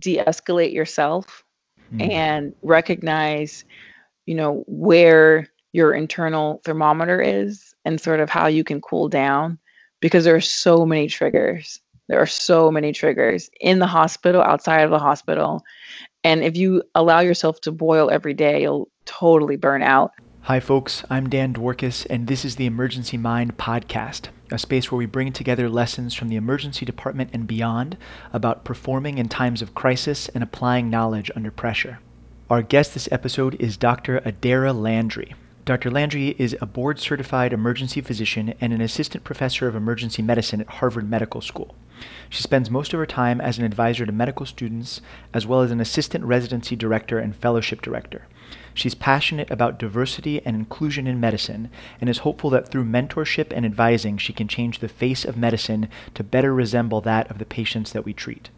de-escalate yourself mm. and recognize, you know, where your internal thermometer is and sort of how you can cool down because there are so many triggers. There are so many triggers in the hospital, outside of the hospital. And if you allow yourself to boil every day, you'll totally burn out. Hi, folks. I'm Dan Dworkis, and this is the Emergency Mind podcast, a space where we bring together lessons from the emergency department and beyond about performing in times of crisis and applying knowledge under pressure. Our guest this episode is Dr. Adaira Landry. Dr. Landry is a board certified emergency physician and an assistant professor of emergency medicine at Harvard Medical School. She spends most of her time as an advisor to medical students, as well as an assistant residency director and fellowship director. She's passionate about diversity and inclusion in medicine and is hopeful that through mentorship and advising, she can change the face of medicine to better resemble that of the patients that we treat.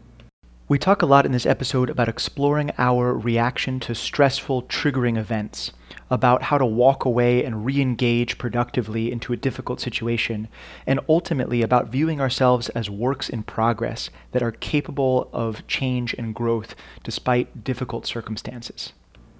We talk a lot in this episode about exploring our reaction to stressful, triggering events, about how to walk away and re engage productively into a difficult situation, and ultimately about viewing ourselves as works in progress that are capable of change and growth despite difficult circumstances.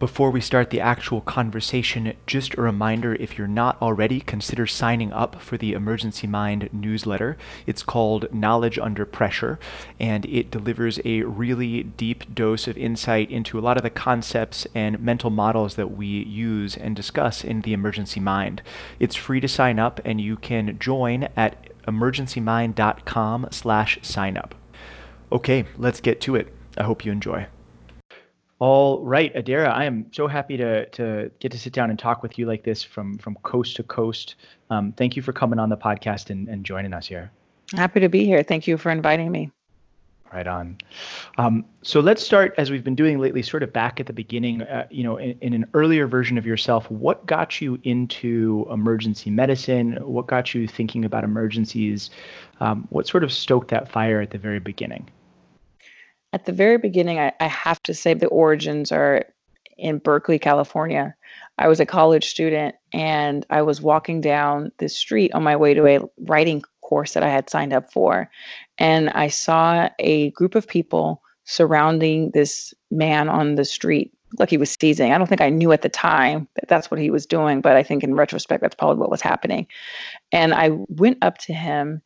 Before we start the actual conversation, just a reminder if you're not already, consider signing up for the Emergency Mind newsletter. It's called Knowledge Under Pressure, and it delivers a really deep dose of insight into a lot of the concepts and mental models that we use and discuss in the Emergency Mind. It's free to sign up, and you can join at emergencymind.com slash sign up. Okay, let's get to it. I hope you enjoy. All right, Adaira, I am so happy to to get to sit down and talk with you like this from from coast to coast. Um, thank you for coming on the podcast and, and joining us here. Happy to be here. Thank you for inviting me. Right on. Um, so let's start as we've been doing lately, sort of back at the beginning. Uh, you know, in, in, an earlier version of yourself, what got you into emergency medicine? What got you thinking about emergencies? Um, what sort of stoked that fire at the very beginning? At the very beginning, I, I have to say the origins are in Berkeley, California. I was a college student and I was walking down the street on my way to a writing course that I had signed up for. And I saw a group of people surrounding this man on the street. Like he was seizing. I don't think I knew at the time that that's what he was doing, but I think in retrospect, that's probably what was happening. And I went up to him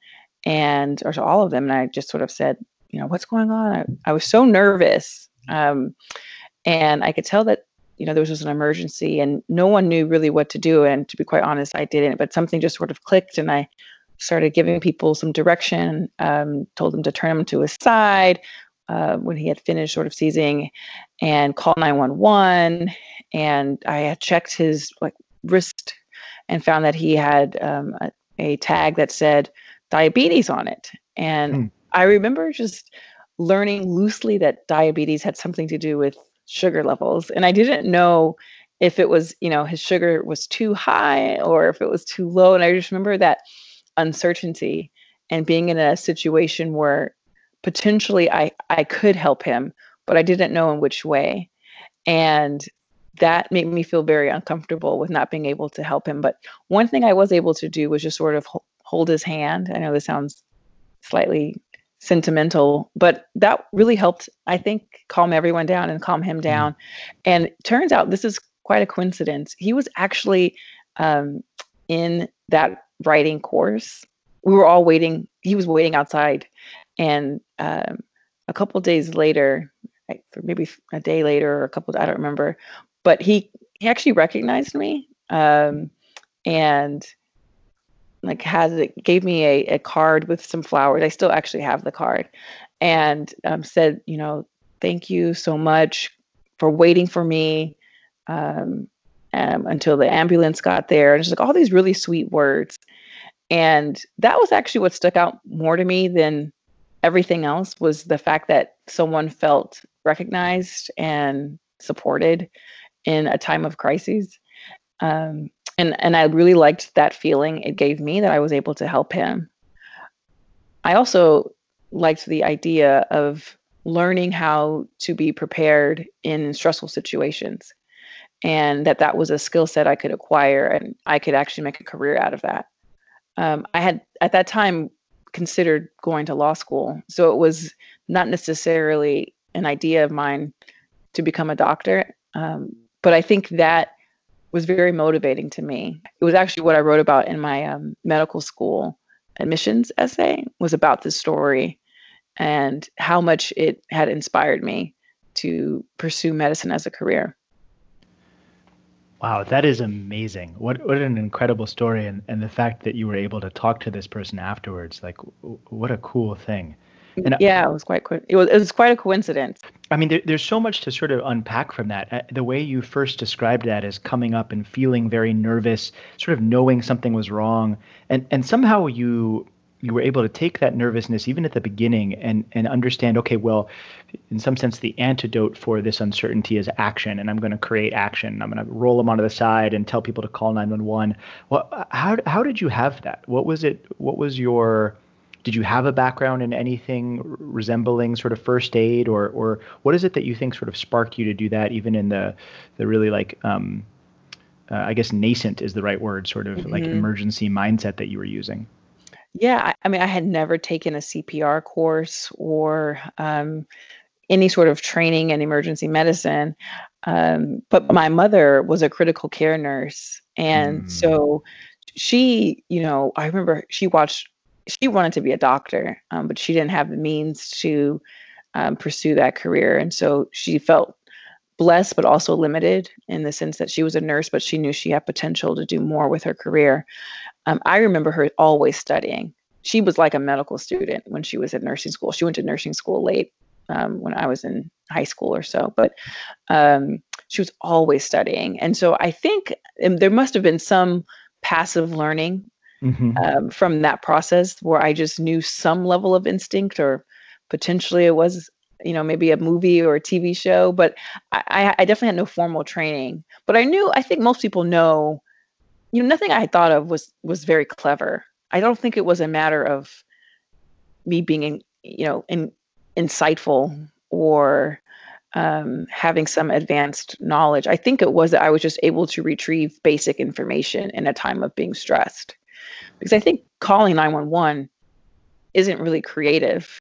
and, or to all of them, and I just sort of said, you know, what's going on? I, I was so nervous. Um, and I could tell that, you know, there was just an emergency and no one knew really what to do. And to be quite honest, I didn't, but something just sort of clicked and I started giving people some direction, um, told them to turn him to his side uh, when he had finished sort of seizing and call 911. And I had checked his like wrist and found that he had um, a, a, tag that said diabetes on it. And hmm. I remember just learning loosely that diabetes had something to do with sugar levels. And I didn't know if it was, you know, his sugar was too high or if it was too low. And I just remember that uncertainty and being in a situation where potentially I, I could help him, but I didn't know in which way. And that made me feel very uncomfortable with not being able to help him. But one thing I was able to do was just sort of hold his hand. I know this sounds slightly sentimental, but that really helped, I think, calm everyone down and calm him mm-hmm. down. And turns out this is quite a coincidence. He was actually um, in that writing course. We were all waiting. He was waiting outside, and um, a couple days later, like maybe a day later or a couple, I don't remember, but he he actually recognized me, um, and like has it gave me a, a card with some flowers. I still actually have the card and um, said, you know, thank you so much for waiting for me um, um, until the ambulance got there. And just like all these really sweet words. And that was actually what stuck out more to me than everything else was the fact that someone felt recognized and supported in a time of crises. Um, and and I really liked that feeling it gave me that I was able to help him. I also liked the idea of learning how to be prepared in stressful situations and that that was a skill set I could acquire and I could actually make a career out of that. Um, I had at that time considered going to law school, so it was not necessarily an idea of mine to become a doctor. Um, but I think that was very motivating to me. It was actually what I wrote about in my um, medical school admissions essay was about this story and how much it had inspired me to pursue medicine as a career. Wow, that is amazing. What what an incredible story and, and the fact that you were able to talk to this person afterwards, like what a cool thing. And yeah, it was quite it was it was quite a coincidence. I mean, there, there's so much to sort of unpack from that. Uh, the way you first described that as coming up and feeling very nervous, sort of knowing something was wrong, and and somehow you you were able to take that nervousness even at the beginning and and understand okay well in some sense the antidote for this uncertainty is action and i'm going to create action i'm going to roll them onto the side and tell people to call 911 well how how did you have that what was it what was your did you have a background in anything resembling sort of first aid or or what is it that you think sort of sparked you to do that even in the the really like um uh, I guess nascent is the right word, sort of mm-hmm. like emergency mindset that you were using. Yeah, I, I mean, I had never taken a CPR course or um, any sort of training in emergency medicine. Um, but my mother was a critical care nurse. And mm. so she, you know, I remember she watched, she wanted to be a doctor, um, but she didn't have the means to um, pursue that career. And so she felt blessed, but also limited in the sense that she was a nurse, but she knew she had potential to do more with her career. Um, I remember her always studying. She was like a medical student when she was at nursing school. She went to nursing school late um, when I was in high school or so, but um, she was always studying. And so I think there must have been some passive learning mm-hmm. um, from that process where I just knew some level of instinct, or potentially it was, you know, maybe a movie or a TV show. But I, I definitely had no formal training. But I knew, I think most people know you know nothing i thought of was was very clever i don't think it was a matter of me being in, you know in, insightful or um, having some advanced knowledge i think it was that i was just able to retrieve basic information in a time of being stressed because i think calling 911 isn't really creative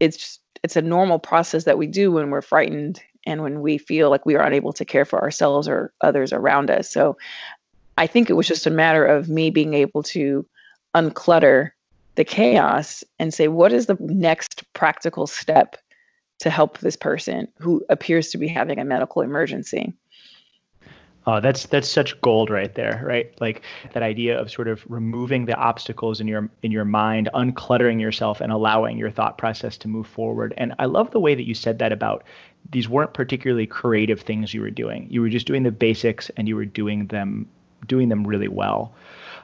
it's just, it's a normal process that we do when we're frightened and when we feel like we are unable to care for ourselves or others around us. So I think it was just a matter of me being able to unclutter the chaos and say, what is the next practical step to help this person who appears to be having a medical emergency? Oh, that's that's such gold right there, right? Like that idea of sort of removing the obstacles in your in your mind, uncluttering yourself and allowing your thought process to move forward. And I love the way that you said that about these weren't particularly creative things you were doing. You were just doing the basics and you were doing them doing them really well.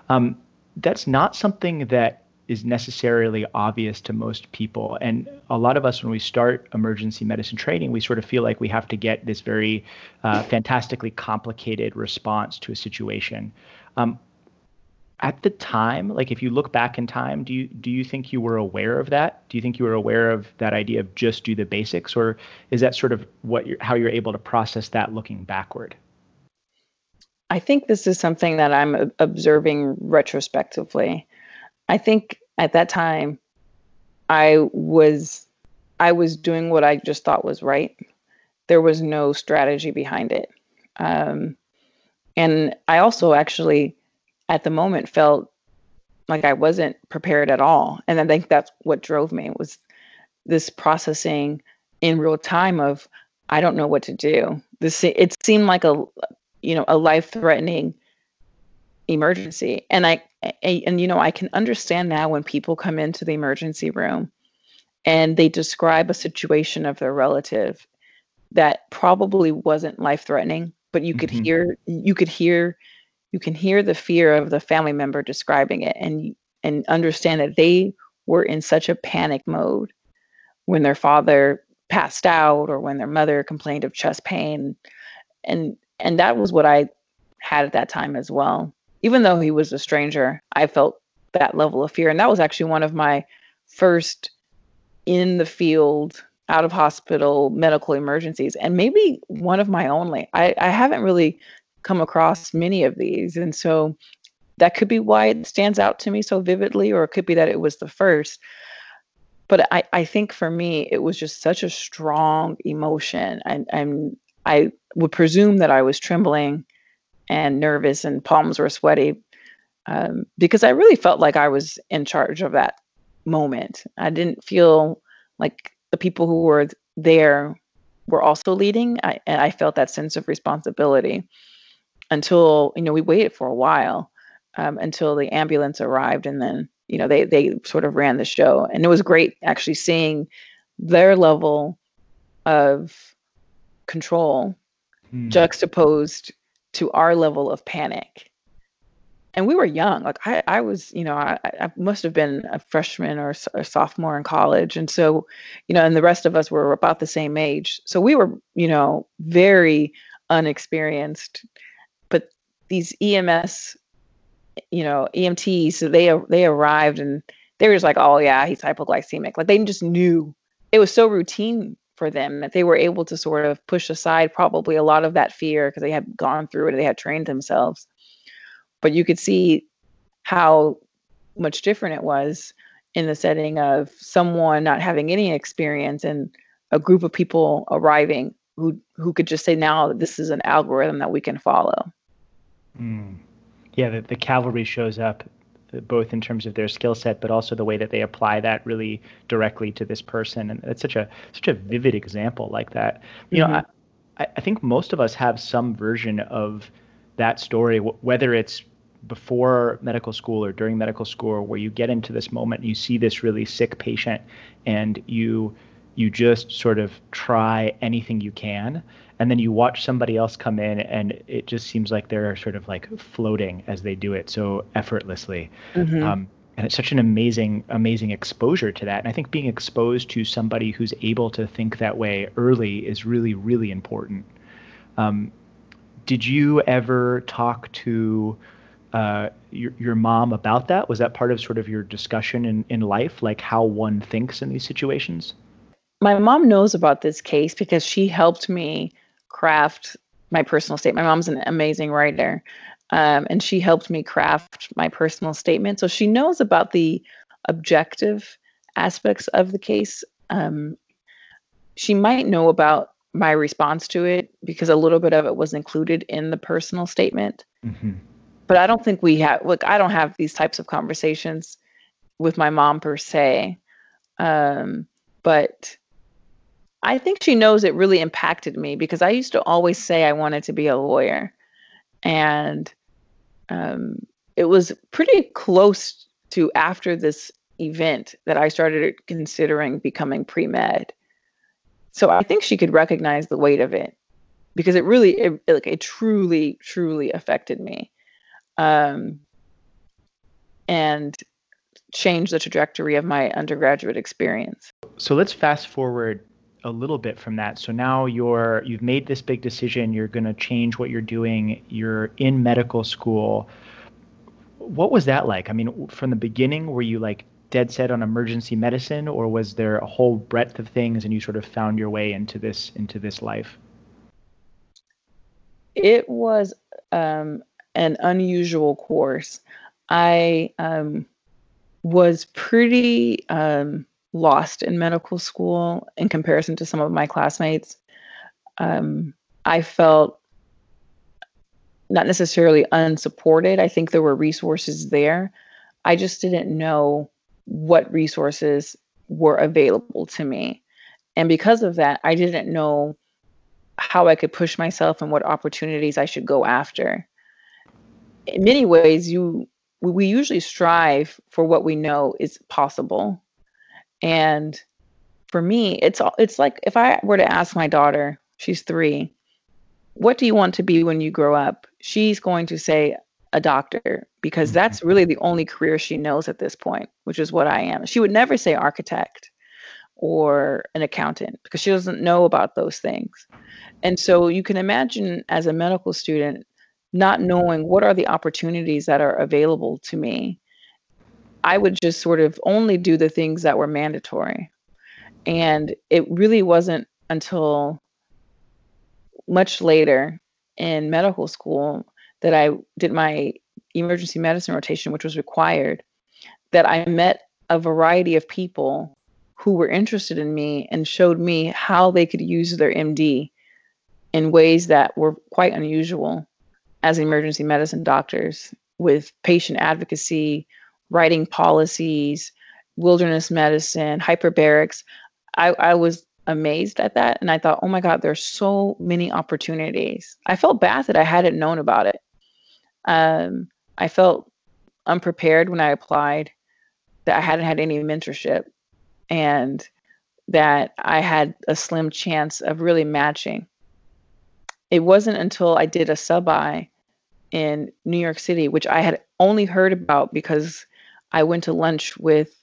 Um, that's not something that is necessarily obvious to most people. And a lot of us, when we start emergency medicine training, we sort of feel like we have to get this very uh, fantastically complicated response to a situation. Um, at the time, like if you look back in time, do you do you think you were aware of that? Do you think you were aware of that idea of just do the basics, or is that sort of what you're, how you're able to process that looking backward? I think this is something that I'm observing retrospectively. I think at that time I was I was doing what I just thought was right. There was no strategy behind it. Um, and I also actually at the moment felt like I wasn't prepared at all. And I think that's what drove me was this processing in real time of I don't know what to do. This it seemed like a you know a life threatening emergency and I, I and you know i can understand now when people come into the emergency room and they describe a situation of their relative that probably wasn't life threatening but you could mm-hmm. hear you could hear you can hear the fear of the family member describing it and and understand that they were in such a panic mode when their father passed out or when their mother complained of chest pain and and that was what I had at that time as well. Even though he was a stranger, I felt that level of fear. And that was actually one of my first in the field, out of hospital medical emergencies, and maybe one of my only. I, I haven't really come across many of these. And so that could be why it stands out to me so vividly, or it could be that it was the first. but I, I think for me it was just such a strong emotion and I'm I would presume that I was trembling and nervous and palms were sweaty um, because I really felt like I was in charge of that moment. I didn't feel like the people who were there were also leading. I, and I felt that sense of responsibility until, you know, we waited for a while um, until the ambulance arrived and then, you know, they, they sort of ran the show. And it was great actually seeing their level of control hmm. juxtaposed to our level of panic and we were young. Like I, I was, you know, I, I must have been a freshman or a sophomore in college, and so, you know, and the rest of us were about the same age. So we were, you know, very unexperienced. But these EMS, you know, EMTs, so they they arrived and they were just like, oh yeah, he's hypoglycemic. Like they just knew it was so routine for them that they were able to sort of push aside probably a lot of that fear because they had gone through it, they had trained themselves but you could see how much different it was in the setting of someone not having any experience and a group of people arriving who who could just say now this is an algorithm that we can follow. Mm. Yeah, the, the cavalry shows up both in terms of their skill set, but also the way that they apply that really directly to this person, and it's such a such a vivid example like that. You mm-hmm. know, I, I think most of us have some version of that story, whether it's before medical school or during medical school where you get into this moment and you see this really sick patient and you you just sort of try anything you can and then you watch somebody else come in and it just seems like they're sort of like floating as they do it so effortlessly mm-hmm. um, and it's such an amazing amazing exposure to that and i think being exposed to somebody who's able to think that way early is really really important um, did you ever talk to uh, your, your mom about that? Was that part of sort of your discussion in, in life, like how one thinks in these situations? My mom knows about this case because she helped me craft my personal statement. My mom's an amazing writer, um, and she helped me craft my personal statement. So she knows about the objective aspects of the case. Um, she might know about my response to it because a little bit of it was included in the personal statement. Mm-hmm but I don't think we have look, I don't have these types of conversations with my mom per se. Um, but I think she knows it really impacted me because I used to always say I wanted to be a lawyer. And um, it was pretty close to after this event that I started considering becoming pre med. So I think she could recognize the weight of it because it really, it, like, it truly, truly affected me um, and changed the trajectory of my undergraduate experience. So let's fast forward a little bit from that. So now you're you've made this big decision, you're going to change what you're doing, you're in medical school. What was that like? I mean, from the beginning were you like dead set on emergency medicine or was there a whole breadth of things and you sort of found your way into this into this life? It was um, an unusual course. I um, was pretty um, lost in medical school in comparison to some of my classmates. Um, I felt not necessarily unsupported. I think there were resources there. I just didn't know what resources were available to me. And because of that, I didn't know how I could push myself and what opportunities I should go after in many ways you we usually strive for what we know is possible and for me it's all it's like if i were to ask my daughter she's 3 what do you want to be when you grow up? She's going to say a doctor because mm-hmm. that's really the only career she knows at this point which is what i am. She would never say architect or an accountant because she doesn't know about those things. And so you can imagine as a medical student not knowing what are the opportunities that are available to me, I would just sort of only do the things that were mandatory. And it really wasn't until much later in medical school that I did my emergency medicine rotation, which was required, that I met a variety of people who were interested in me and showed me how they could use their MD in ways that were quite unusual as emergency medicine doctors with patient advocacy, writing policies, wilderness medicine, hyperbarics. I, I was amazed at that. And I thought, oh my God, there's so many opportunities. I felt bad that I hadn't known about it. Um, I felt unprepared when I applied, that I hadn't had any mentorship, and that I had a slim chance of really matching. It wasn't until I did a sub-I in New York City, which I had only heard about because I went to lunch with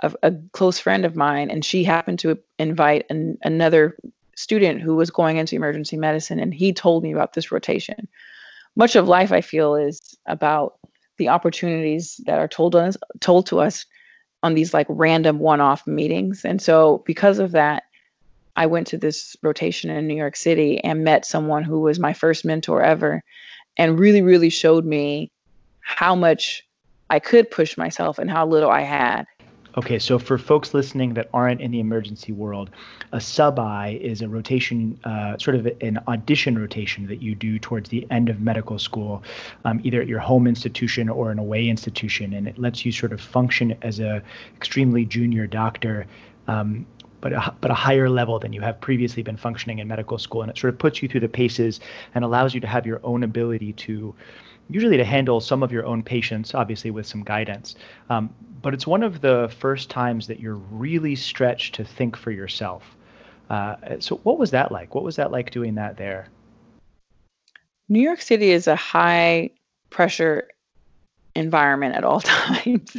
a, a close friend of mine, and she happened to invite an, another student who was going into emergency medicine, and he told me about this rotation. Much of life, I feel, is about the opportunities that are told us told to us on these like random one-off meetings, and so because of that, I went to this rotation in New York City and met someone who was my first mentor ever, and really, really showed me how much I could push myself and how little I had. Okay, so for folks listening that aren't in the emergency world, a sub-I is a rotation, uh, sort of an audition rotation that you do towards the end of medical school, um, either at your home institution or an away institution, and it lets you sort of function as a extremely junior doctor. Um, but a, but a higher level than you have previously been functioning in medical school, and it sort of puts you through the paces and allows you to have your own ability to usually to handle some of your own patients, obviously with some guidance. Um, but it's one of the first times that you're really stretched to think for yourself. Uh, so, what was that like? What was that like doing that there? New York City is a high pressure environment at all times.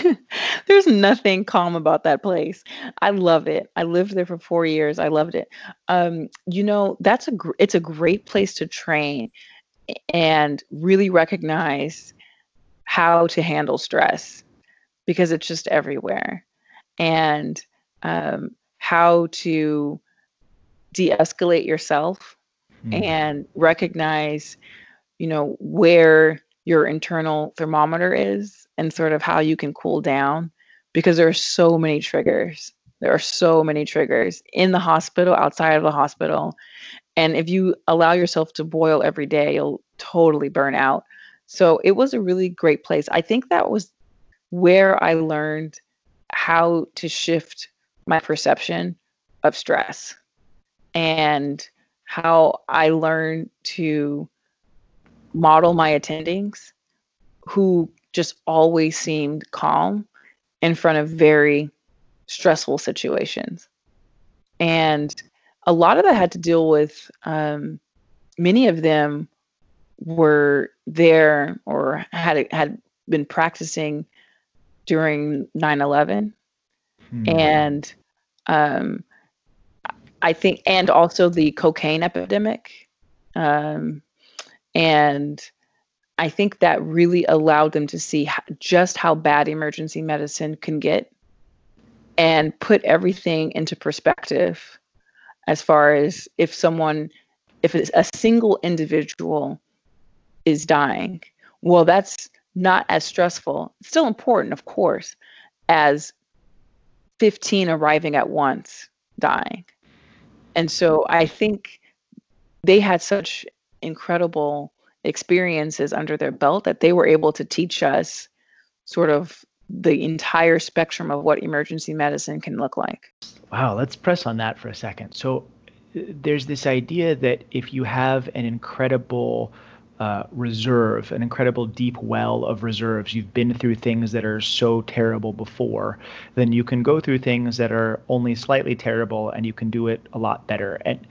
There's nothing calm about that place. I love it. I lived there for 4 years. I loved it. Um, you know, that's a gr- it's a great place to train and really recognize how to handle stress because it's just everywhere. And um, how to de-escalate yourself mm. and recognize you know where your internal thermometer is and sort of how you can cool down because there are so many triggers. There are so many triggers in the hospital outside of the hospital and if you allow yourself to boil every day, you'll totally burn out. So it was a really great place. I think that was where I learned how to shift my perception of stress and how I learned to model my attendings who just always seemed calm in front of very stressful situations. And a lot of that had to deal with um, many of them were there or had had been practicing during 9/11 hmm. and um, I think and also the cocaine epidemic. Um, and I think that really allowed them to see just how bad emergency medicine can get and put everything into perspective as far as if someone if it's a single individual is dying well that's not as stressful. It's still important of course as 15 arriving at once dying. And so i think they had such incredible experiences under their belt that they were able to teach us sort of the entire spectrum of what emergency medicine can look like. Wow, let's press on that for a second. So uh, there's this idea that if you have an incredible uh, reserve, an incredible deep well of reserves. You've been through things that are so terrible before, then you can go through things that are only slightly terrible and you can do it a lot better. And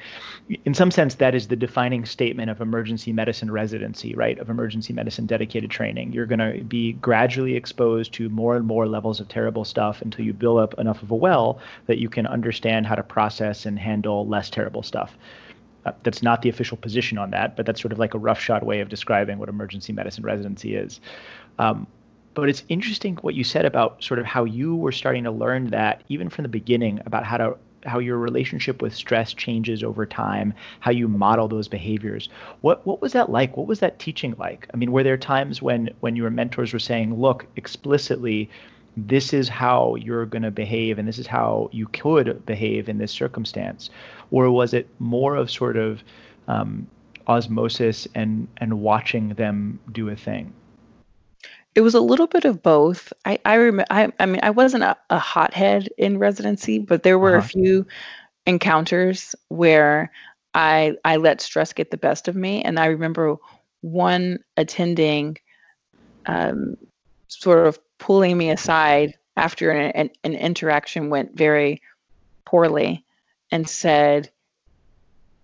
in some sense, that is the defining statement of emergency medicine residency, right? Of emergency medicine dedicated training. You're going to be gradually exposed to more and more levels of terrible stuff until you build up enough of a well that you can understand how to process and handle less terrible stuff. Uh, that's not the official position on that, but that's sort of like a roughshod way of describing what emergency medicine residency is. Um, but it's interesting what you said about sort of how you were starting to learn that even from the beginning about how to how your relationship with stress changes over time, how you model those behaviors. What what was that like? What was that teaching like? I mean, were there times when when your mentors were saying, "Look, explicitly, this is how you're going to behave and this is how you could behave in this circumstance? Or was it more of sort of um, osmosis and and watching them do a thing? It was a little bit of both. I i remember I, I mean i wasn't a, a hothead in residency but there were uh-huh. a few encounters where i i let stress get the best of me. And i remember one attending um, sort of pulling me aside after an, an, an interaction went very poorly and said,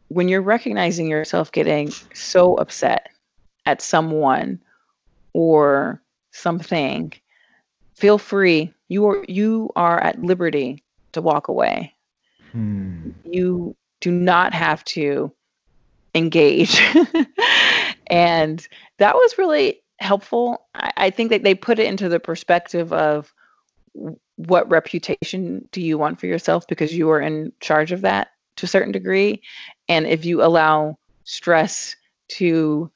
when you're recognizing yourself getting so upset at someone or something, feel free. You are you are at liberty to walk away. Hmm. You do not have to engage. and that was really helpful. I, I think that they put it into the perspective of what reputation do you want for yourself because you are in charge of that to a certain degree. And if you allow stress to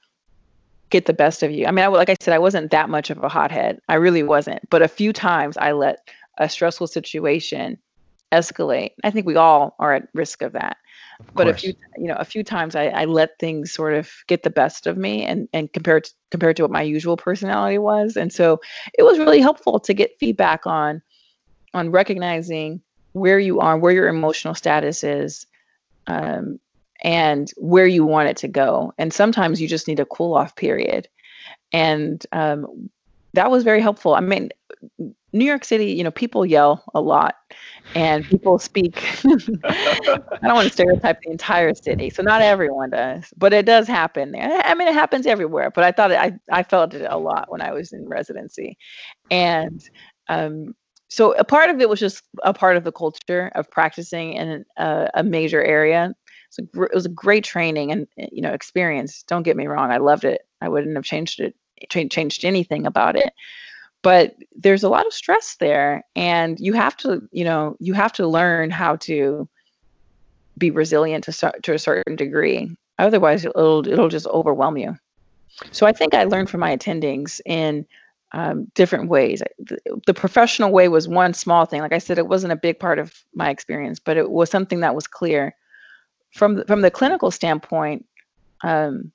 get the best of you, I mean, I, like I said, I wasn't that much of a hothead. I really wasn't. But a few times I let a stressful situation escalate. I think we all are at risk of that but a few you know a few times I, I let things sort of get the best of me and and compared to, compared to what my usual personality was. And so it was really helpful to get feedback on on recognizing where you are where your emotional status is um, and where you want it to go. And sometimes you just need a cool off period. And um, that was very helpful. I mean New York City, you know, people yell a lot and people speak. I don't want to stereotype the entire city, so not everyone does, but it does happen there. I mean, it happens everywhere, but I thought it, I I felt it a lot when I was in residency, and um, so a part of it was just a part of the culture of practicing in a, a major area. So it was a great training and you know experience. Don't get me wrong, I loved it. I wouldn't have changed it changed anything about it but there's a lot of stress there and you have to you know you have to learn how to be resilient to, to a certain degree. Otherwise it'll it'll just overwhelm you. So i think i learned from my attendings in um, different ways. The, the, professional way was one small thing. Like i said it wasn't a big part of my experience but it was something that was clear. From the, from the clinical standpoint um,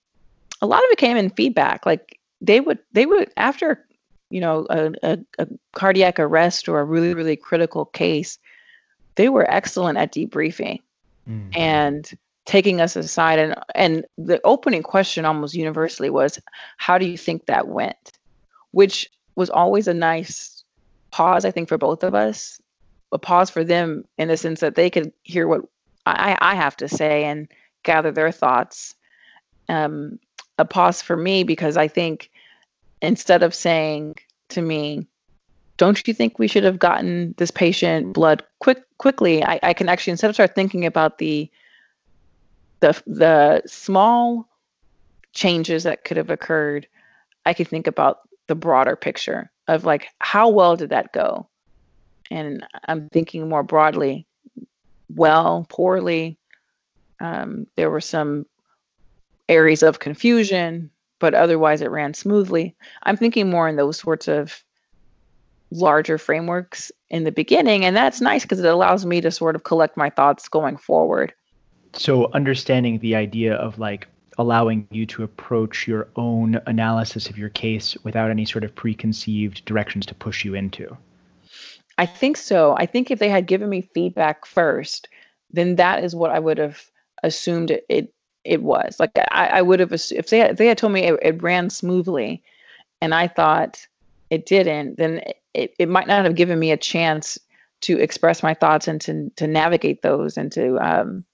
a lot of it came in feedback. Like they would they would after you know, a, a, a cardiac arrest or a really, really critical case, they were excellent at debriefing mm. and taking us aside. And, and the opening question almost universally was, How do you think that went? Which was always a nice pause, I think, for both of us. A pause for them in the sense that they could hear what I, I have to say and gather their thoughts. Um, a pause for me because I think instead of saying to me, don't you think we should have gotten this patient blood quick quickly? I, I can actually instead of start thinking about the the the small changes that could have occurred, I could think about the broader picture of like how well did that go? And I'm thinking more broadly, well, poorly. Um, there were some areas of confusion but otherwise it ran smoothly. I'm thinking more in those sorts of larger frameworks in the beginning, and that's nice because it allows me to sort of collect my thoughts going forward. So, understanding the idea of like allowing you to approach your own analysis of your case without any sort of preconceived directions to push you into. I think so. I think if they had given me feedback first, then that is what I would have assumed it, it was. Like I, I would have if they had, if they had told me it, it, ran smoothly, and I thought it didn't, then it, it might not have given me a chance to express my thoughts and to to navigate those and to um,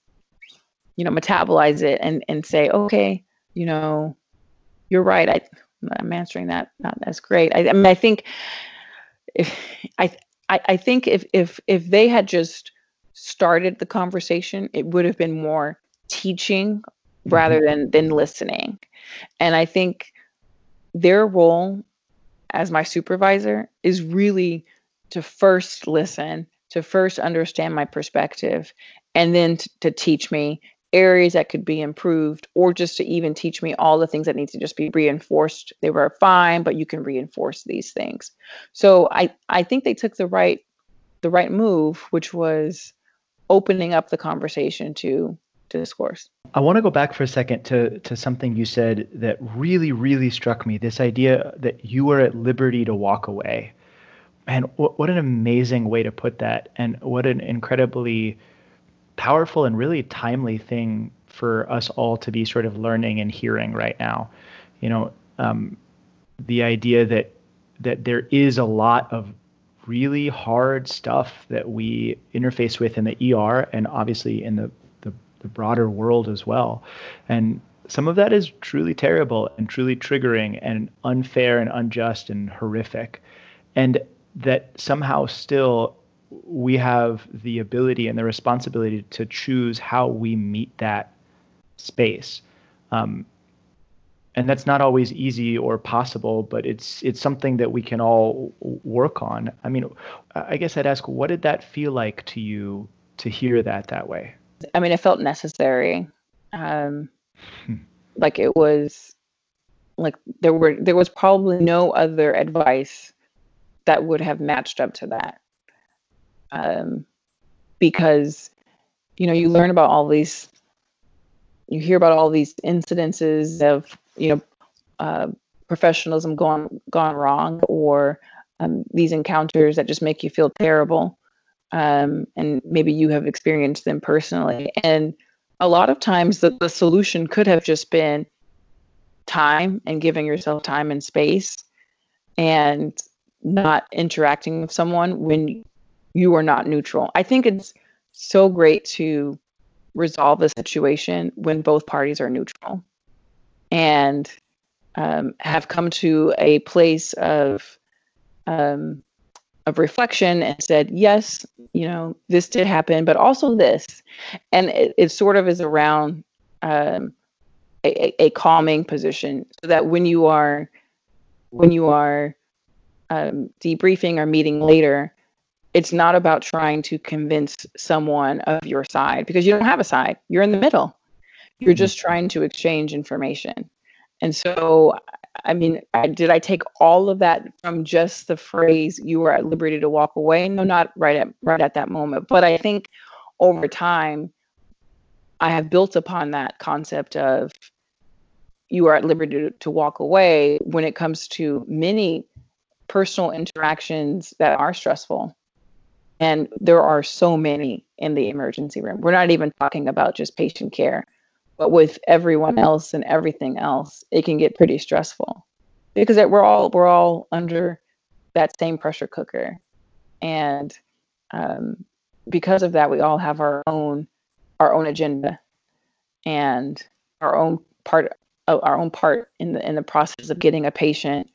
you know metabolize it and and say okay you know you're right I I'm answering that not as great I, I mean I think if I, I I think if if if they had just started the conversation it would have been more teaching rather mm-hmm. than than listening. And I think their role as my supervisor is really to first listen, to first understand my perspective, and then t- to teach me areas that could be improved or just to even teach me all the things that need to just be reinforced they were fine but you can reinforce these things so i i think they took the right the right move which was opening up the conversation to to discourse i want to go back for a second to to something you said that really really struck me this idea that you were at liberty to walk away and what, what an amazing way to put that and what an incredibly powerful and really timely thing for us all to be sort of learning and hearing right now. You know, um, the idea that that there is a lot of really hard stuff that we interface with in the ER and obviously in the, the, broader world as well. And some of that is truly terrible and truly triggering and unfair and unjust and horrific. And that somehow still we have the ability and the responsibility to choose how we meet that space. Um, and that's not always easy or possible, but it's it's something that we can all work on. I mean, I guess I'd ask, what did that feel like to you to hear that that way? I mean, it felt necessary. Um, hmm. like it was, like there were there was probably no other advice that would have matched up to that um, because you know you learn about all these you hear about all these incidences of you know uh, professionalism gone gone wrong or um, these encounters that just make you feel terrible um, and maybe you have experienced them personally and a lot of times the, the solution could have just been time and giving yourself time and space and not interacting with someone when you are not neutral. I think it's so great to resolve a situation when both parties are neutral and um, have come to a place of um, of reflection and said, yes, you know, this did happen, but also this, and it, it sort of is around um, a, a, calming position, so that when you are when you are um, debriefing or meeting later, it's not about trying to convince someone of your side because you don't have a side. You're in the middle. You're mm-hmm. just trying to exchange information. And so, I mean, I, did I take all of that from just the phrase "you are at liberty to walk away"? No, not right at right at that moment. But I think over time, I have built upon that concept of you are at liberty to, to walk away when it comes to many personal interactions that are stressful and there are so many in the emergency room. We're not even talking about just patient care, but with everyone else and everything else, it can get pretty stressful because we're all we're all under that same pressure cooker, and um, because of that, we all have our own our own agenda and our own part our own part in the in the process of getting a patient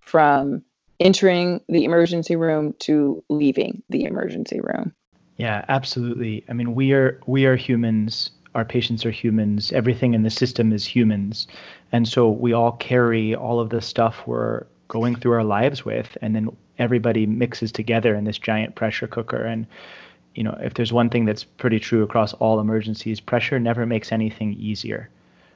from entering the emergency room to leaving the emergency room. Yeah, absolutely. I mean, we are we are humans. Our patients are humans. Everything in the system is humans, and so we all carry all of the stuff we're going through our lives with, and then everybody mixes together in this giant pressure cooker. And you know, if there's one thing that's pretty true across all emergencies, pressure never makes anything easier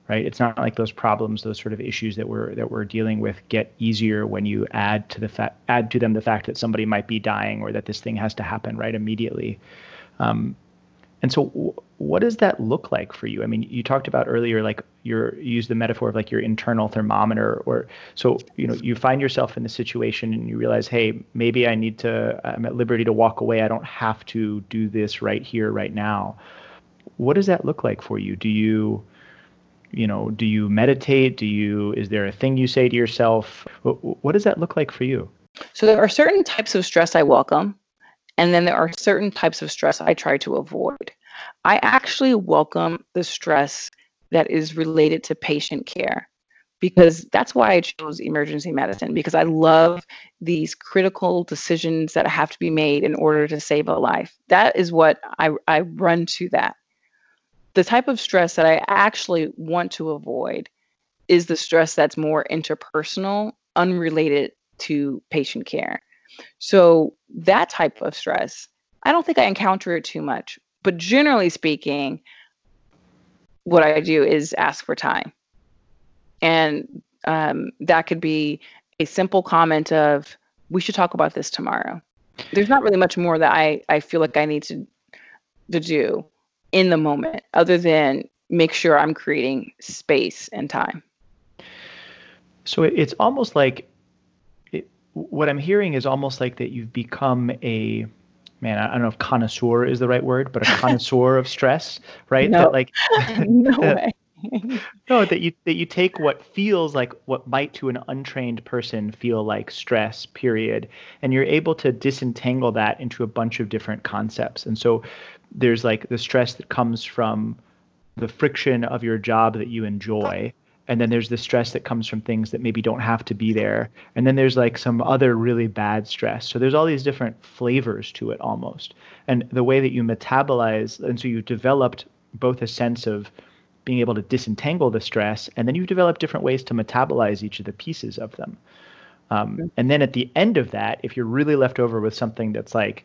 right? It's not like those problems, those sort of issues that we're that we're dealing with get easier when you add to the fact add to them the fact that somebody might be dying or that this thing has to happen right immediately. Um, and so, w- what does that look like for you? I mean, you talked about earlier, like your you use the metaphor of like your internal thermometer, or so you know you find yourself in the situation and you realize, hey, maybe I need to. I'm at liberty to walk away. I don't have to do this right here, right now. What does that look like for you? Do you you know do you meditate do you is there a thing you say to yourself what, what does that look like for you so there are certain types of stress i welcome and then there are certain types of stress i try to avoid i actually welcome the stress that is related to patient care because that's why I chose emergency medicine because I love these critical decisions that have to be made in order to save a life. That is what I, I run to that the type of stress that I actually want to avoid is the stress that's more interpersonal, unrelated to patient care. So, that type of stress, I don't think I encounter it too much. But generally speaking, what I do is ask for time. And um, that could be a simple comment of, we should talk about this tomorrow. There's not really much more that I, I feel like I need to, to do in the moment other than make sure I'm creating space and time. So it's almost like what I'm hearing is almost like that you've become a man, I don't know if connoisseur is the right word, but a connoisseur of stress, right? No, that like no way. no, that you that you take what feels like what might to an untrained person feel like stress, period, and you're able to disentangle that into a bunch of different concepts. And so there's like the stress that comes from the friction of your job that you enjoy and then there's the stress that comes from things that maybe don't have to be there. And then there's like some other really bad stress. So there's all these different flavors to it almost. And the way that you metabolize and so you've developed both a sense of being able to disentangle the stress and then you've developed different ways to metabolize each of the pieces of them. Um, and then at the end of that if you're really left over with something that's like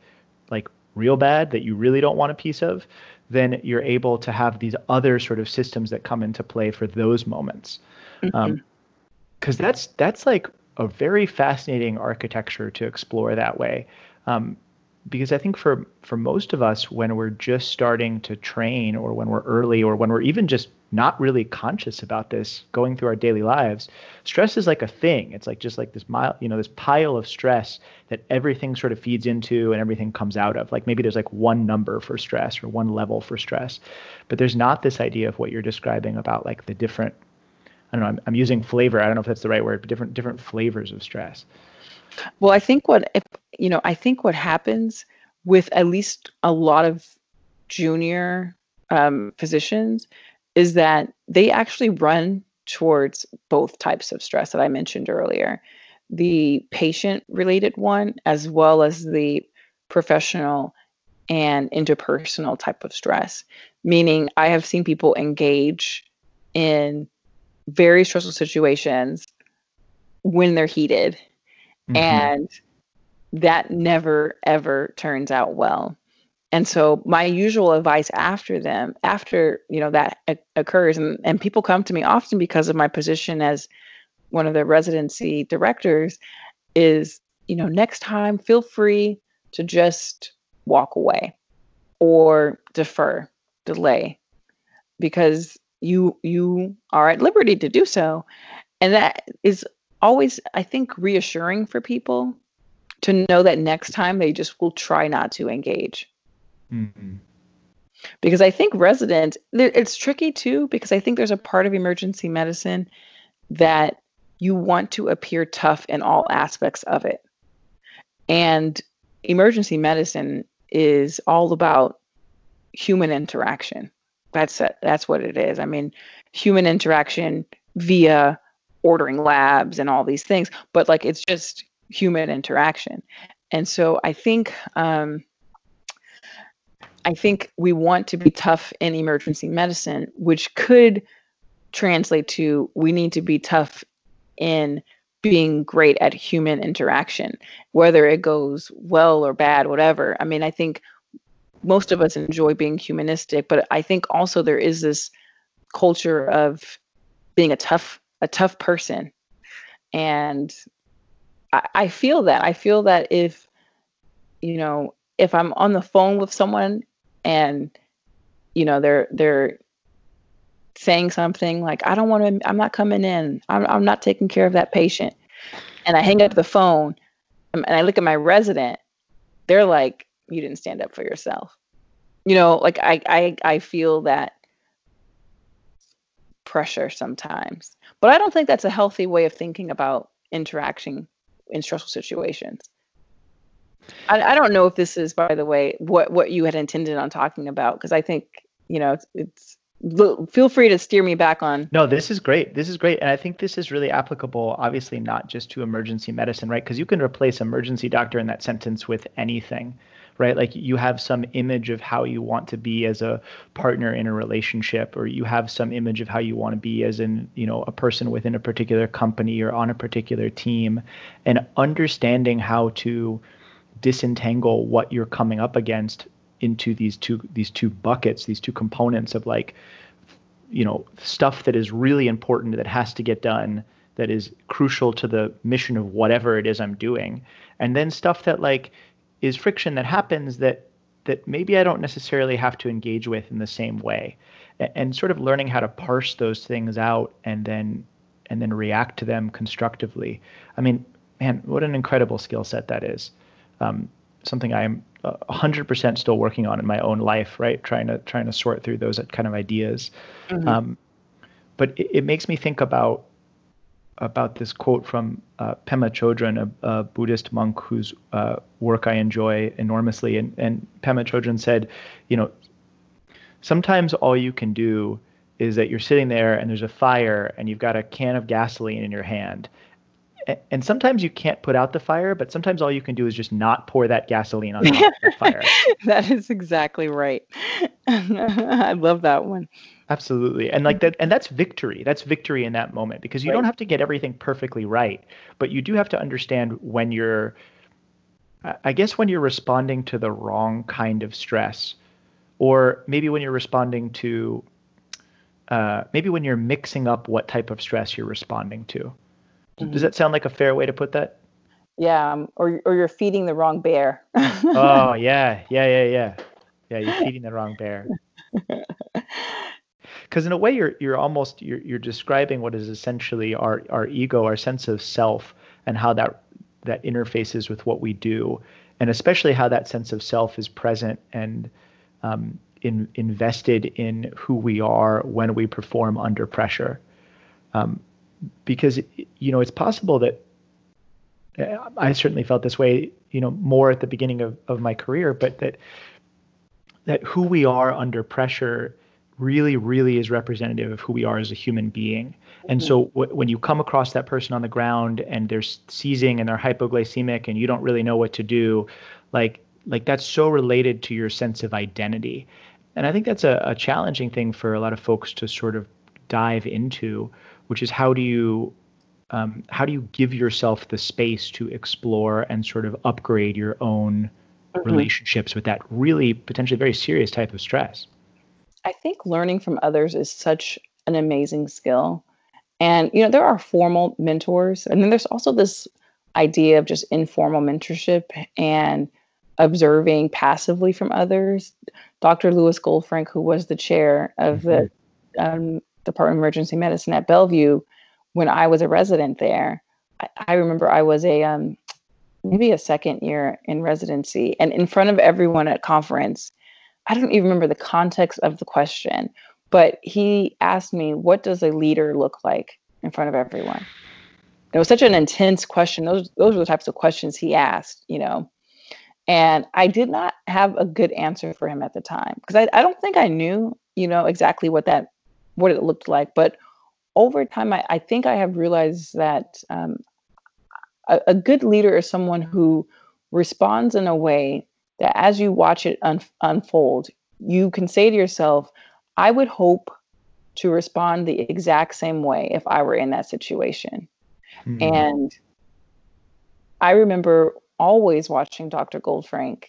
like real bad that you really don't want a piece of then you're able to have these other sort of systems that come into play for those moments. Because mm-hmm. um, that's that's like a very fascinating architecture to explore that way. Um, because I think for for most of us, when we're just starting to train, or when we're early, or when we're even just not really conscious about this going through our daily lives, stress is like a thing. It's like just like this mile, you know, this pile of stress that everything sort of feeds into and everything comes out of. Like maybe there's like one number for stress or one level for stress, but there's not this idea of what you're describing about like the different. I don't know. I'm, I'm using flavor. I don't know if that's the right word, but different different flavors of stress. Well, I think what if you know, I think what happens with at least a lot of junior um, physicians is that they actually run towards both types of stress that I mentioned earlier the patient related one, as well as the professional and interpersonal type of stress. Meaning, I have seen people engage in very stressful situations when they're heated, mm-hmm. and that never ever turns out well and so my usual advice after them after you know that occurs and, and people come to me often because of my position as one of the residency directors is you know next time feel free to just walk away or defer delay because you you are at liberty to do so and that is always i think reassuring for people to know that next time they just will try not to engage Mm-hmm. Because I think residents, it's tricky too, because I think there's a part of emergency medicine that you want to appear tough in all aspects of it. And emergency medicine is all about human interaction. That's it. That's what it is. I mean, human interaction via ordering labs and all these things, but like it's just human interaction. And so I think um, I think we want to be tough in emergency medicine, which could translate to we need to be tough in being great at human interaction, whether it goes well or bad, whatever. I mean, I think most of us enjoy being humanistic, but I think also there is this culture of being a tough a tough person. And I, I feel that. I feel that if, you know, if I'm on the phone with someone and you know they're they're saying something like i don't want to i'm not coming in I'm, I'm not taking care of that patient and i hang up the phone um, and i look at my resident they're like you didn't stand up for yourself you know like i i, I feel that pressure sometimes but i don't think that's a healthy way of thinking about interaction in stressful situations I, I don't know if this is, by the way, what what you had intended on talking about because I think you know it's, it's feel free to steer me back on. No, this is great. This is great. And I think this is really applicable, obviously, not just to emergency medicine, right? Because you can replace emergency doctor in that sentence with anything, right? Like you have some image of how you want to be as a partner in a relationship, or you have some image of how you want to be as in, you know, a person within a particular company or on a particular team. And understanding how to disentangle what you're coming up against into these two these two buckets these two components of like you know, stuff that is really important that has to get done that is crucial to the mission of whatever it is I'm doing. And then stuff that like is friction that happens that that maybe I don't necessarily have to engage with in the same way. And, and sort of learning how to parse those things out and then and then react to them constructively. I mean, man, what an incredible skill set that is. Um, something I'm 100% still working on in my own life, right? Trying to trying to sort through those kind of ideas. Mm-hmm. Um, but it, it, makes me think about about this quote from uh, Pema Chodron, a, a, Buddhist monk whose uh, work I enjoy enormously. And, and Pema Chodron said, you know, sometimes all you can do is that you're sitting there and there's a fire and you've got a can of gasoline in your hand and sometimes you can't put out the fire, but sometimes all you can do is just not pour that gasoline on top of the fire. that is exactly right. I love that one. Absolutely. And like that and that's victory. That's victory in that moment because you right. don't have to get everything perfectly right, but you do have to understand when you're I guess when you're responding to the wrong kind of stress or maybe when you're responding to uh, maybe when you're mixing up what type of stress you're responding to. Mm-hmm. Does that sound like a fair way to put that? Yeah, um, or or you're feeding the wrong bear. oh yeah, yeah, yeah, yeah, yeah. You're feeding the wrong bear. Because in a way, you're you're almost you're you're describing what is essentially our our ego, our sense of self, and how that that interfaces with what we do, and especially how that sense of self is present and um, in, invested in who we are when we perform under pressure. Um, because you know it's possible that I certainly felt this way, you know, more at the beginning of, of my career, but that that who we are under pressure really, really is representative of who we are as a human being. And mm-hmm. so w- when you come across that person on the ground and they're seizing and they're hypoglycemic and you don't really know what to do, like like that's so related to your sense of identity. And I think that's a, a challenging thing for a lot of folks to sort of dive into which is how do you um, how do you give yourself the space to explore and sort of upgrade your own mm-hmm. relationships with that really potentially very serious type of stress? I think learning from others is such an amazing skill. And you know, there are formal mentors, and then there's also this idea of just informal mentorship and observing passively from others. Dr. Lewis Goldfrank, who was the chair of mm-hmm. the um, Department of Emergency Medicine at Bellevue when I was a resident there. I, I remember I was a um, maybe a second year in residency, and in front of everyone at conference, I don't even remember the context of the question, but he asked me, "What does a leader look like?" in front of everyone. It was such an intense question. Those those were the types of questions he asked, you know. And I did not have a good answer for him at the time because I, I don't think I knew, you know, exactly what that what it looked like. But over time, I, I think I have realized that um, a, a, good leader is someone who responds in a way that as you watch it un- unfold, you can say to yourself, I would hope to respond the exact same way if I were in that situation. Mm-hmm. And I remember always watching Dr. Goldfrank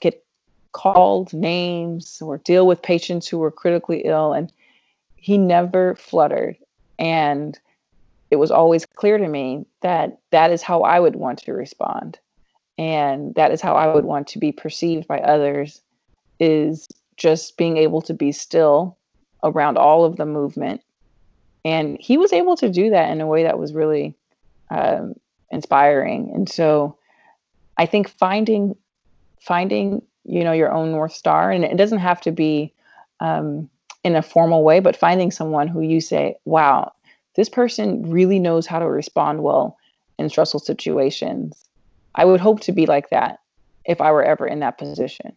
get called names or deal with patients who were critically ill. And he never fluttered. And it was always clear to me that that is how I would want to respond. And that is how I would want to be perceived by others is just being able to be still around all of the movement. And he was able to do that in a way that was really um, inspiring. And so I think finding finding you know your own north star, and it doesn't have to be um, in a formal way, but finding someone who you say, wow, this person really knows how to respond well in stressful situations. I would hope to be like that if I were ever in that position.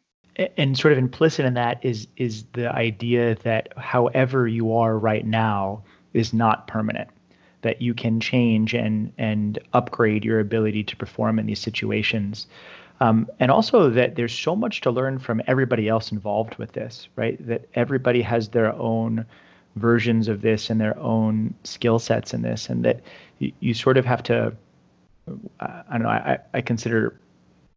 And sort of implicit in that is is the idea that however you are right now is not permanent. That you can change and and upgrade your ability to perform in these situations. Um, and also that there's so much to learn from everybody else involved with this, right? That everybody has their own versions of this and their own skill sets in this, and that you, you sort of have to. I don't know. I, I consider,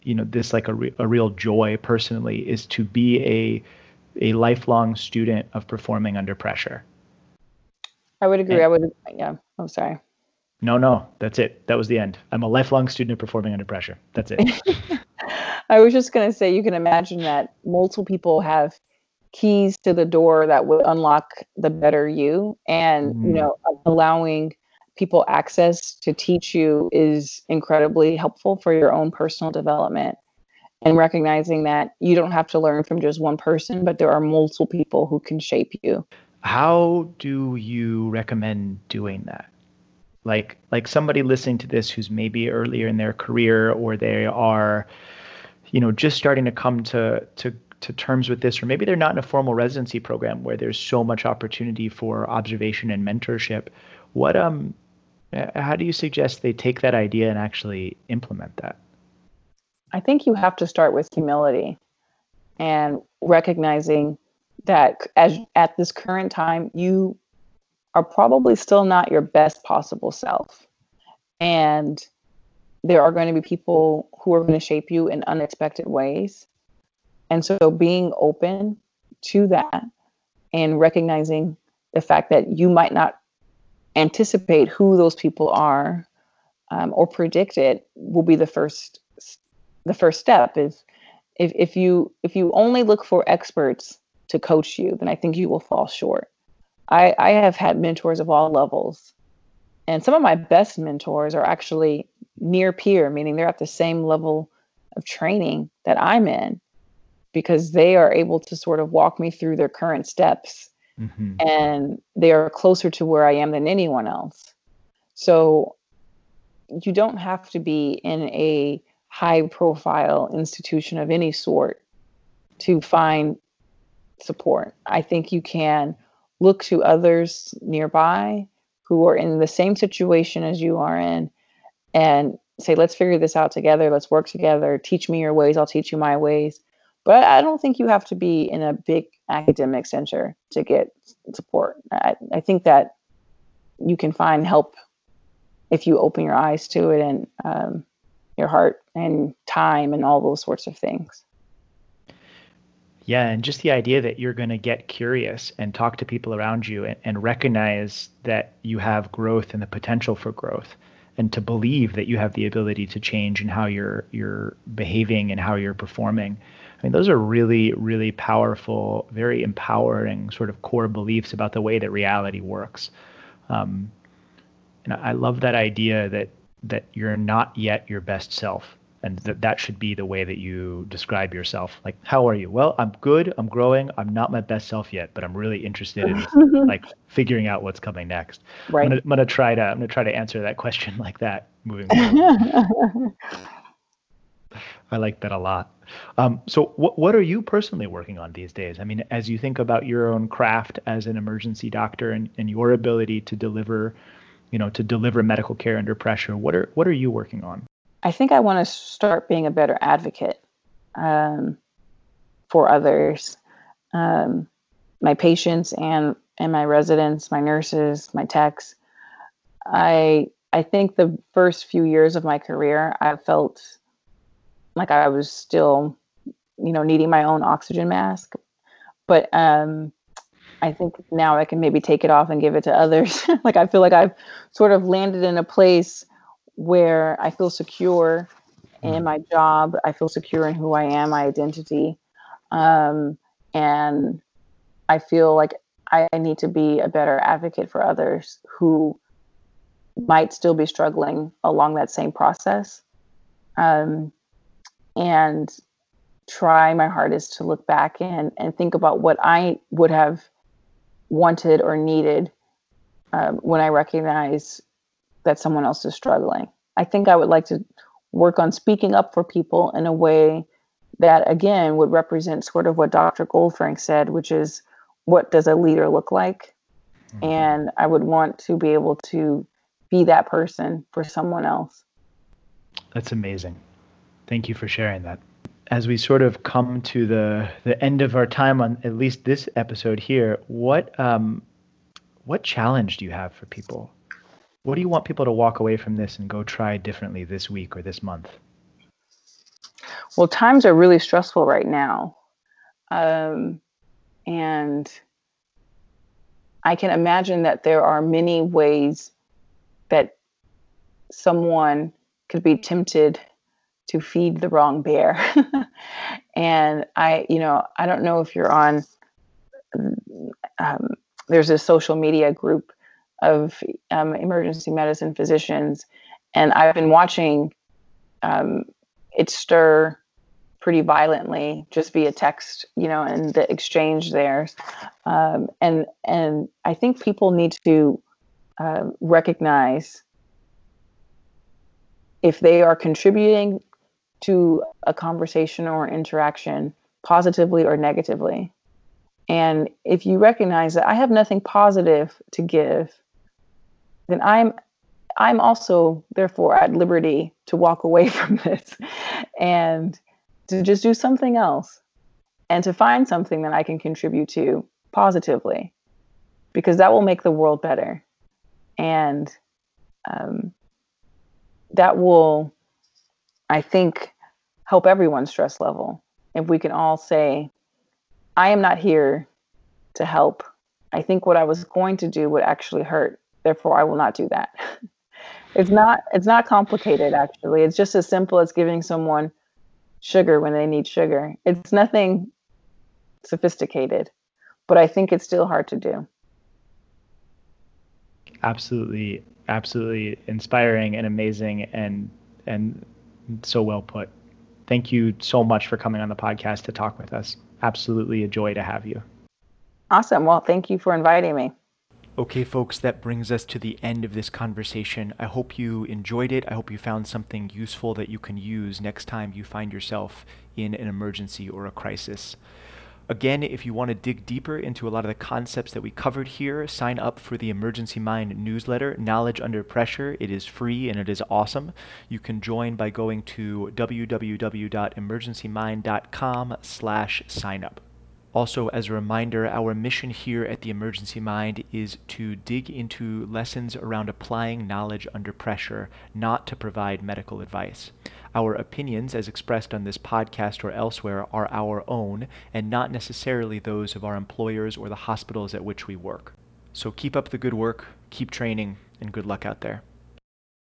you know, this like a, re- a real joy personally is to be a a lifelong student of performing under pressure, I would agree. And, I would, yeah. I'm sorry. No, no, that's it. That was the end. I'm a lifelong student of performing under pressure. That's it. I was just going to say, you can imagine that multiple people have keys to the door that would unlock the better you, and mm. you know, allowing people access to teach you is incredibly helpful for your own personal development. And recognizing that you don't have to learn from just one person, but there are multiple people who can shape you. How do you recommend doing that? like like somebody listening to this who's maybe earlier in their career or they are you know just starting to come to to to terms with this or maybe they're not in a formal residency program where there's so much opportunity for observation and mentorship what um how do you suggest they take that idea and actually implement that i think you have to start with humility and recognizing that as at this current time you are probably still not your best possible self. And there are going to be people who are going to shape you in unexpected ways. And so being open to that and recognizing the fact that you might not anticipate who those people are um, or predict it will be the first the first step is if, if you if you only look for experts to coach you then i think you will fall short I, I have had mentors of all levels. And some of my best mentors are actually near peer, meaning they're at the same level of training that I'm in because they are able to sort of walk me through their current steps mm-hmm. and they are closer to where I am than anyone else. So you don't have to be in a high profile institution of any sort to find support. I think you can look to others nearby who are in the same situation as you are in and say, let's figure this out together. Let's work together. Teach me your ways. I'll teach you my ways. But I don't think you have to be in a big academic center to get support. I, I think that you can find help if you open your eyes to it and um, your heart and time and all those sorts of things. Yeah, and just the idea that you're going to get curious and talk to people around you and, and recognize that you have growth and the potential for growth and to believe that you have the ability to change in how you're you're behaving and how you're performing. I mean, those are really, really powerful, very empowering sort of core beliefs about the way that reality works. Um, and I love that idea that that you're not yet your best self and that that should be the way that you describe yourself. Like how are you? Well i'm good. I'm growing. I'm not my best self yet but i'm really interested in like figuring out what's coming next. Right. I'm gonna, I'm gonna, try to i'm gonna try to answer that question like that moving forward. I like that a lot. Um, so what, what are you personally working on these days? I mean as you think about your own craft as an emergency doctor and, and your ability to deliver you know to deliver medical care under pressure what are what are you working on I think I want to start being a better advocate um, for others, um, my patients and and my residents, my nurses, my techs. I I think the first few years of my career, I felt like I was still, you know, needing my own oxygen mask, but um, I think now I can maybe take it off and give it to others. like I feel like I've sort of landed in a place where I feel secure in mm. my job. I feel secure in who I am, my identity. Um, and I feel like I need to be a better advocate for others who might still be struggling along that same process. Um, and try my hardest to look back and, and think about what I would have wanted or needed um, when I recognize that someone else is struggling. I think I would like to work on speaking up for people in a way that, again, would represent sort of what Dr. Goldfrank said, which is what does a leader look like? Mm-hmm. And I would want to be able to be that person for someone else. That's amazing. Thank you for sharing that. As we sort of come to the the end of our time on at least this episode here, what um, what challenge do you have for people what do you want people to walk away from this and go try differently this week or this month? Well, times are really stressful right now. Um, and I can imagine that there are many ways that someone could be tempted to feed the wrong bear. and I, you know, I don't know if you're on, um, there's a social media group of um, emergency medicine physicians, and I've been watching um, it stir pretty violently just via text, you know, and the exchange there. Um, and and I think people need to uh, recognize if they are contributing to a conversation or interaction positively or negatively. And if you recognize that I have nothing positive to give, then I'm I'm also therefore at liberty to walk away from this and to just do something else and to find something that I can contribute to positively because that will make the world better. And um, that will, I think, help everyone's stress level. If we can all say, I am not here to help. I think what I was going to do would actually hurt. Therefore, I will not do that. it's not it's not complicated actually. It's just as simple as giving someone sugar when they need sugar. It's nothing sophisticated, but I think it's still hard to do. Absolutely, absolutely inspiring and amazing and and so well put. Thank you so much for coming on the podcast to talk with us. Absolutely a joy to have you. Awesome. Well, thank you for inviting me. Okay, folks, that brings us to the end of this conversation. I hope you enjoyed it. I hope you found something useful that you can use next time you find yourself in an emergency or a crisis. Again, if you want to dig deeper into a lot of the concepts that we covered here, sign up for the Emergency Mind newsletter, Knowledge Under Pressure. It is free and it is awesome. You can join by going to www.emergencymind.com slash sign up. Also, as a reminder, our mission here at the Emergency Mind is to dig into lessons around applying knowledge under pressure, not to provide medical advice. Our opinions, as expressed on this podcast or elsewhere, are our own and not necessarily those of our employers or the hospitals at which we work. So keep up the good work, keep training, and good luck out there.